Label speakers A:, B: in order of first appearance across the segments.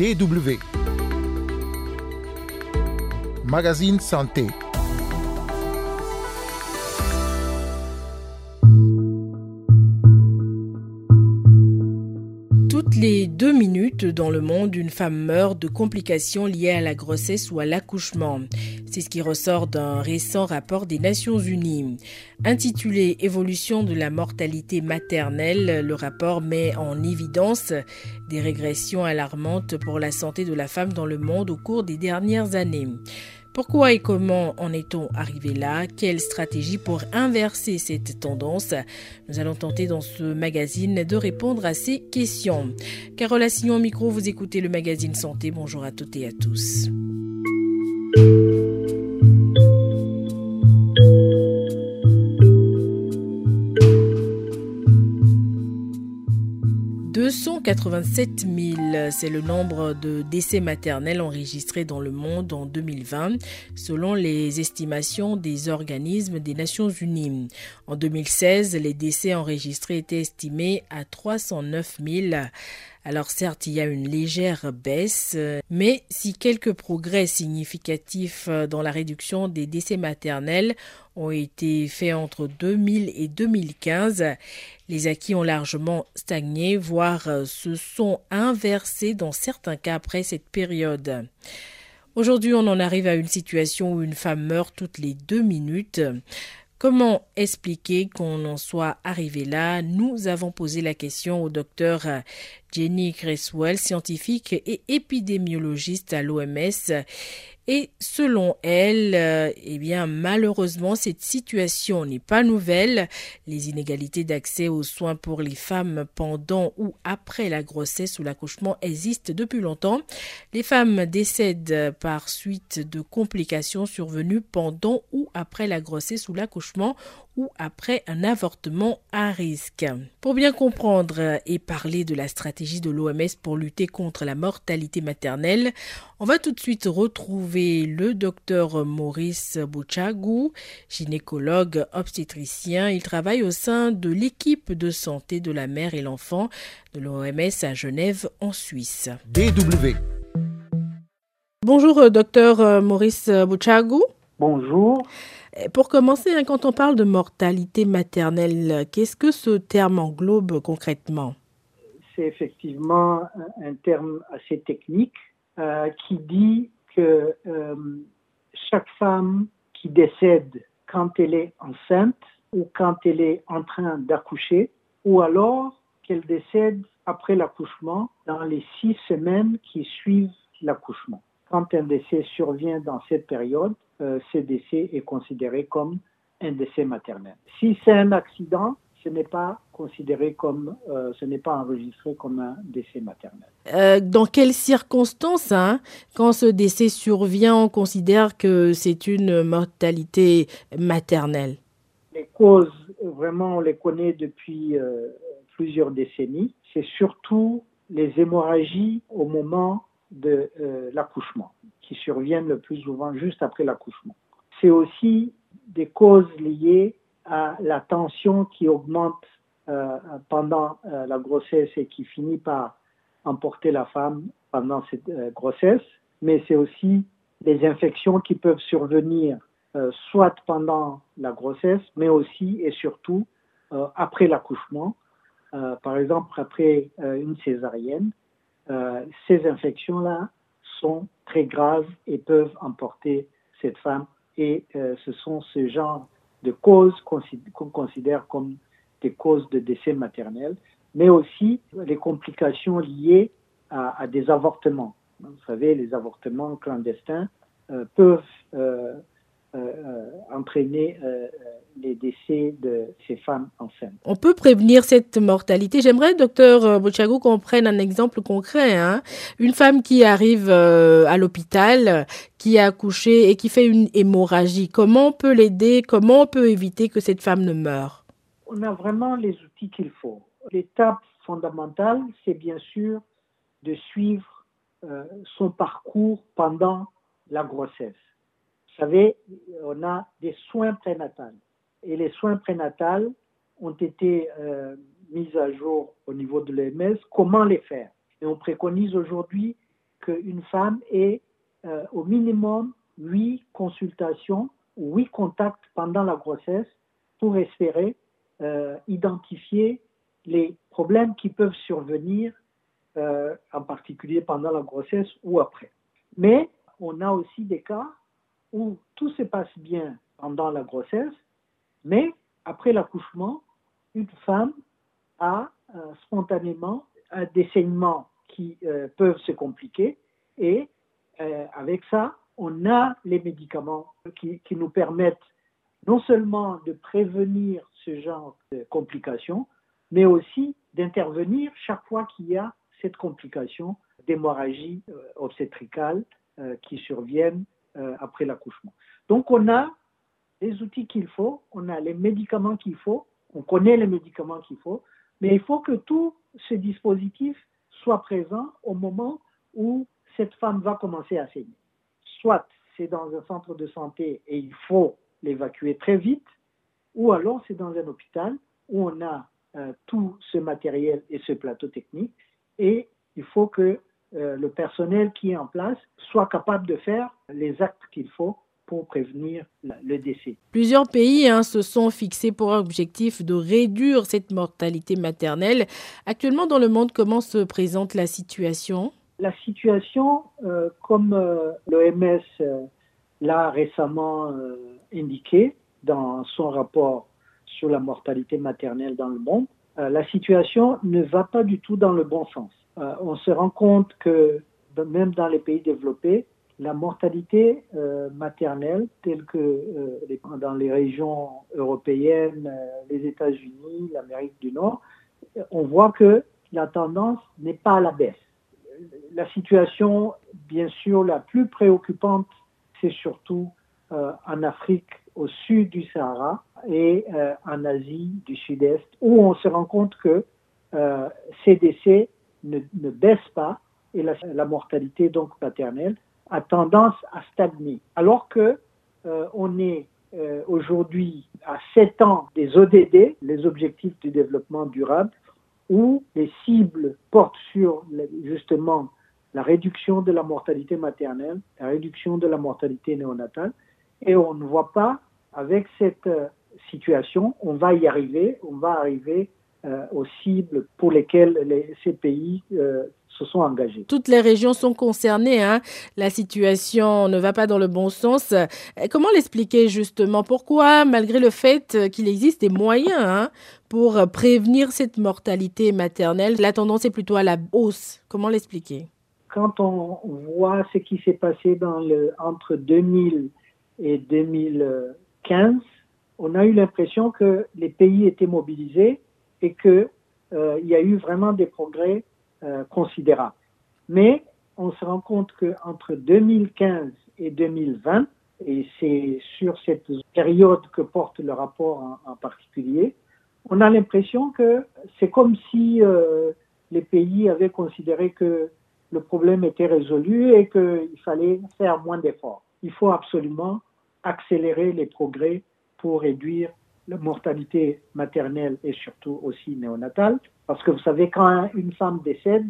A: DW. Magazine Santé.
B: Toutes les deux minutes dans le monde, une femme meurt de complications liées à la grossesse ou à l'accouchement. C'est ce qui ressort d'un récent rapport des Nations Unies. Intitulé Évolution de la mortalité maternelle, le rapport met en évidence des régressions alarmantes pour la santé de la femme dans le monde au cours des dernières années. Pourquoi et comment en est-on arrivé là? Quelle stratégie pour inverser cette tendance? Nous allons tenter dans ce magazine de répondre à ces questions. Carole Assignon micro, vous écoutez le magazine Santé. Bonjour à toutes et à tous. 287 000, c'est le nombre de décès maternels enregistrés dans le monde en 2020, selon les estimations des organismes des Nations Unies. En 2016, les décès enregistrés étaient estimés à 309 000. Alors certes, il y a une légère baisse, mais si quelques progrès significatifs dans la réduction des décès maternels ont été faits entre 2000 et 2015, les acquis ont largement stagné, voire se sont inversés dans certains cas après cette période. Aujourd'hui, on en arrive à une situation où une femme meurt toutes les deux minutes. Comment expliquer qu'on en soit arrivé là? Nous avons posé la question au docteur Jenny Creswell, scientifique et épidémiologiste à l'OMS. Et selon elle, euh, eh bien, malheureusement, cette situation n'est pas nouvelle. Les inégalités d'accès aux soins pour les femmes pendant ou après la grossesse ou l'accouchement existent depuis longtemps. Les femmes décèdent par suite de complications survenues pendant ou après la grossesse ou l'accouchement ou après un avortement à risque. Pour bien comprendre et parler de la stratégie de l'OMS pour lutter contre la mortalité maternelle, on va tout de suite retrouver le docteur Maurice Bouchagou, gynécologue obstétricien. Il travaille au sein de l'équipe de santé de la mère et l'enfant de l'OMS à Genève en Suisse.
A: DW.
B: Bonjour docteur Maurice Bouchagou.
C: Bonjour.
B: Pour commencer, hein, quand on parle de mortalité maternelle, qu'est-ce que ce terme englobe concrètement?
C: C'est effectivement un, terme assez technique euh, qui dit que euh, chaque femme qui décède quand elle est enceinte ou quand elle est en train d'accoucher, ou alors qu'elle décède après l'accouchement dans les six semaines qui suivent l'accouchement. Quand un décès survient dans cette période, ce décès est considéré comme un décès maternel. Si c'est un accident, ce n'est pas considéré comme, euh, ce n'est pas enregistré comme un décès maternel.
B: Euh, dans quelles circonstances, hein, quand ce décès survient, on considère que c'est une mortalité maternelle?
C: Les causes, vraiment, on les connaît depuis plusieurs décennies. C'est surtout les hémorragies au moment de l'accouchement qui surviennent le plus souvent juste après l'accouchement. C'est aussi des causes liées à la tension qui augmente euh, pendant euh, la grossesse et qui finit par emporter la femme pendant cette euh, grossesse, mais c'est aussi des infections qui peuvent survenir soit pendant la grossesse, mais aussi et surtout après l'accouchement. par exemple, après une césarienne, ces infections-là sont très graves et peuvent emporter cette femme. Et euh, ce sont ce genre de causes qu'on considère comme des causes de décès maternel, mais aussi les complications liées à, des avortements. Vous savez, les avortements clandestins euh, peuvent euh, entraîner les décès de ces femmes enceintes.
B: On peut prévenir cette mortalité. J'aimerais, docteur euh, Bochago, qu'on prenne un exemple concret. Hein. Une femme qui arrive euh, à l'hôpital, qui a accouché et qui fait une hémorragie, comment on peut l'aider? Comment on peut éviter que cette femme ne meure?
C: On a vraiment les outils qu'il faut. L'étape fondamentale, c'est bien sûr de suivre euh, son parcours pendant la grossesse. Savez, on a des soins prénatals et les soins prénatals ont été euh, mis à jour au niveau de l'OMS. Comment les faire? Et on préconise aujourd'hui qu'une femme ait euh, au minimum huit consultations ou huit contacts pendant la grossesse pour espérer euh, identifier les problèmes qui peuvent survenir, en particulier pendant la grossesse ou après. Mais on a aussi des cas où tout se passe bien pendant la grossesse, mais après l'accouchement, une femme a spontanément des saignements qui peuvent se compliquer et euh, avec ça, on a les médicaments qui, nous permettent non seulement de prévenir ce genre de complications, mais aussi d'intervenir chaque fois qu'il y a cette complication d'hémorragie euh, obstétricale euh, qui surviennent après l'accouchement. Donc on a les outils qu'il faut, on a les médicaments qu'il faut, on connaît les médicaments qu'il faut, mais il faut que tout ce dispositif soit présent au moment où cette femme va commencer à saigner. Soit c'est dans un centre de santé et il faut l'évacuer très vite, ou alors c'est dans un hôpital où on a euh, tout ce matériel et ce plateau technique et il faut que euh, le personnel qui est en place soit capable de faire les actes qu'il faut pour prévenir le décès.
B: Plusieurs pays hein, se sont fixés pour objectif de réduire cette mortalité maternelle. Actuellement dans le monde, comment se présente la situation?
C: La situation, euh, comme euh, l'OMS euh, l'a récemment indiqué dans son rapport sur la mortalité maternelle dans le monde, la situation ne va pas du tout dans le bon sens. on se rend compte que même dans les pays développés, la mortalité maternelle, telle que dans les régions européennes, les États-Unis, l'Amérique du Nord, on voit que la tendance n'est pas à la baisse. La situation, bien sûr, la plus préoccupante, c'est surtout euh, en Afrique au sud du Sahara et euh, en Asie du Sud-Est, où on se rend compte que euh, ces décès ne, baissent pas et la, mortalité donc paternelle a tendance à stagner. Alors que on est aujourd'hui à 7 ans des ODD, les objectifs du développement durable, où les cibles portent sur justement la réduction de la mortalité maternelle, la réduction de la mortalité néonatale, et on ne voit pas, avec cette euh, situation, on va y arriver, on va arriver euh, aux cibles pour lesquelles ces pays euh, se sont engagés.
B: Toutes les régions sont concernées. Hein. La situation ne va pas dans le bon sens. Comment l'expliquer justement? Pourquoi, malgré le fait qu'il existe des moyens hein, pour prévenir cette mortalité maternelle, la tendance est plutôt à la hausse Comment l'expliquer?
C: Quand on voit ce qui s'est passé dans le, entre 2000 et 2015, on a eu l'impression que les pays étaient mobilisés et qu'il euh, y a eu vraiment des progrès euh, considérables. Mais on se rend compte qu'entre 2015 et 2020, et c'est sur cette période que porte le rapport en, particulier, on a l'impression que c'est comme si euh, les pays avaient considéré que le problème était résolu et qu'il fallait faire moins d'efforts. Il faut absolument accélérer les progrès pour réduire la mortalité maternelle et surtout aussi néonatale. Parce que vous savez, quand une femme décède,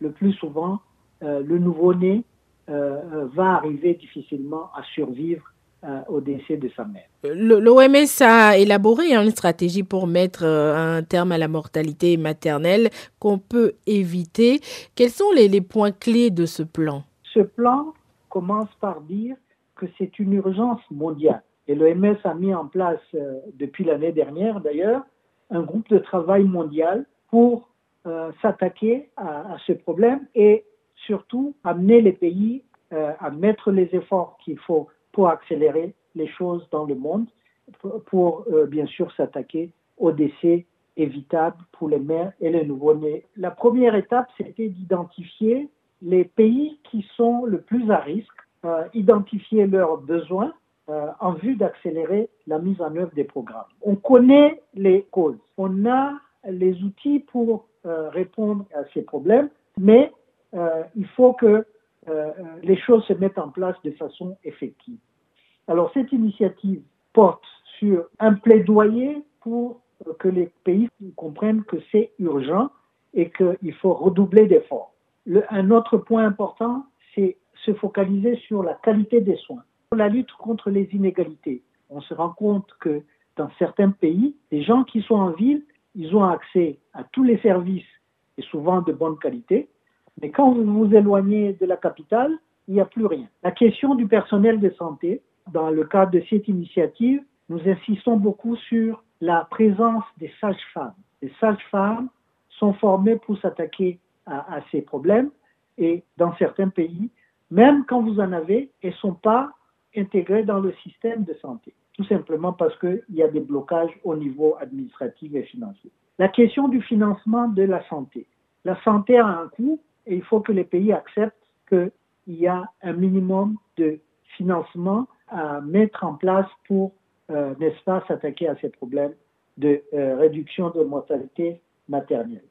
C: le plus souvent, euh, le nouveau-né euh, euh, va arriver difficilement à survivre au décès de sa mère.
B: L'OMS a élaboré une stratégie pour mettre un terme à la mortalité maternelle qu'on peut éviter. Quels sont les, les points clés de ce plan?
C: Ce plan commence par dire que c'est une urgence mondiale. Et l'OMS a mis en place, euh, depuis l'année dernière d'ailleurs, un groupe de travail mondial pour euh, s'attaquer à, ce problème et surtout amener les pays euh, à mettre les efforts qu'il faut pour accélérer les choses dans le monde, pour, bien sûr s'attaquer aux décès évitables pour les mères et les nouveau-nés. La première étape, c'était d'identifier les pays qui sont le plus à risque, identifier leurs besoins euh, en vue d'accélérer la mise en œuvre des programmes. On connaît les causes, on a les outils pour euh, répondre à ces problèmes, mais euh, il faut que les choses se mettent en place de façon effective. Alors cette initiative porte sur un plaidoyer pour que les pays comprennent que c'est urgent et qu'il faut redoubler d'efforts. un autre point important, c'est se focaliser sur la qualité des soins. La lutte contre les inégalités, on se rend compte que dans certains pays, les gens qui sont en ville, ils ont accès à tous les services et souvent de bonne qualité. Mais quand vous vous éloignez de la capitale, il n'y a plus rien. La question du personnel de santé, dans le cadre de cette initiative, nous insistons beaucoup sur la présence des sages-femmes. Les sages-femmes sont formées pour s'attaquer à, à, ces problèmes et dans certains pays, même quand vous en avez, elles ne sont pas intégrées dans le système de santé, tout simplement parce qu'il y a des blocages au niveau administratif et financier. La question du financement de la santé. La santé a un coût et il faut que les pays acceptent qu'il y a un minimum de financement à mettre en place pour, euh, n'est-ce pas, s'attaquer à ces problèmes de euh, réduction de mortalité maternelle.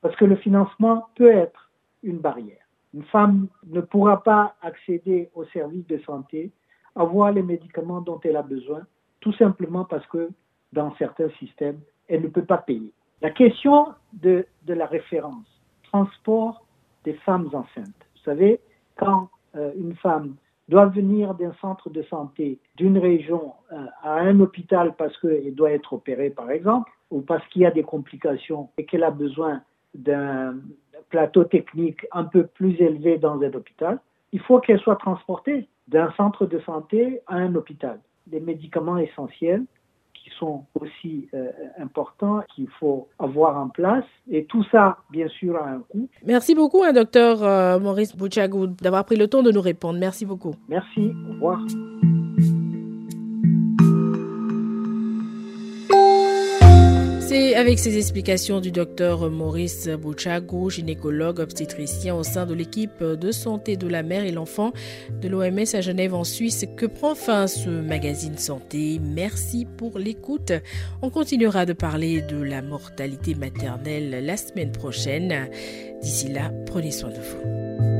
C: Parce que le financement peut être une barrière. Une femme ne pourra pas accéder aux services de santé, avoir les médicaments dont elle a besoin, tout simplement parce que dans certains systèmes, elle ne peut pas payer. La question de, la référence, transport des femmes enceintes. Vous savez, quand euh, une femme doit venir d'un centre de santé d'une région euh, à un hôpital parce qu'elle doit être opérée, par exemple, ou parce qu'il y a des complications et qu'elle a besoin d'un plateau technique un peu plus élevé dans un hôpital, il faut qu'elle soit transportée d'un centre de santé à un hôpital. Les médicaments essentiels qui sont aussi euh, importants, qu'il faut avoir en place. Et tout ça, bien sûr, a un coût.
B: Merci beaucoup, hein, docteur euh, Maurice Bouchagou, d'avoir pris le temps de nous répondre. Merci beaucoup.
C: Merci. Au revoir.
B: C'est avec ces explications du docteur Maurice Bouchago, gynécologue obstétricien au sein de l'équipe de santé de la mère et l'enfant de l'OMS à Genève en Suisse que prend fin ce magazine santé. Merci pour l'écoute. On continuera de parler de la mortalité maternelle la semaine prochaine. D'ici là, prenez soin de vous.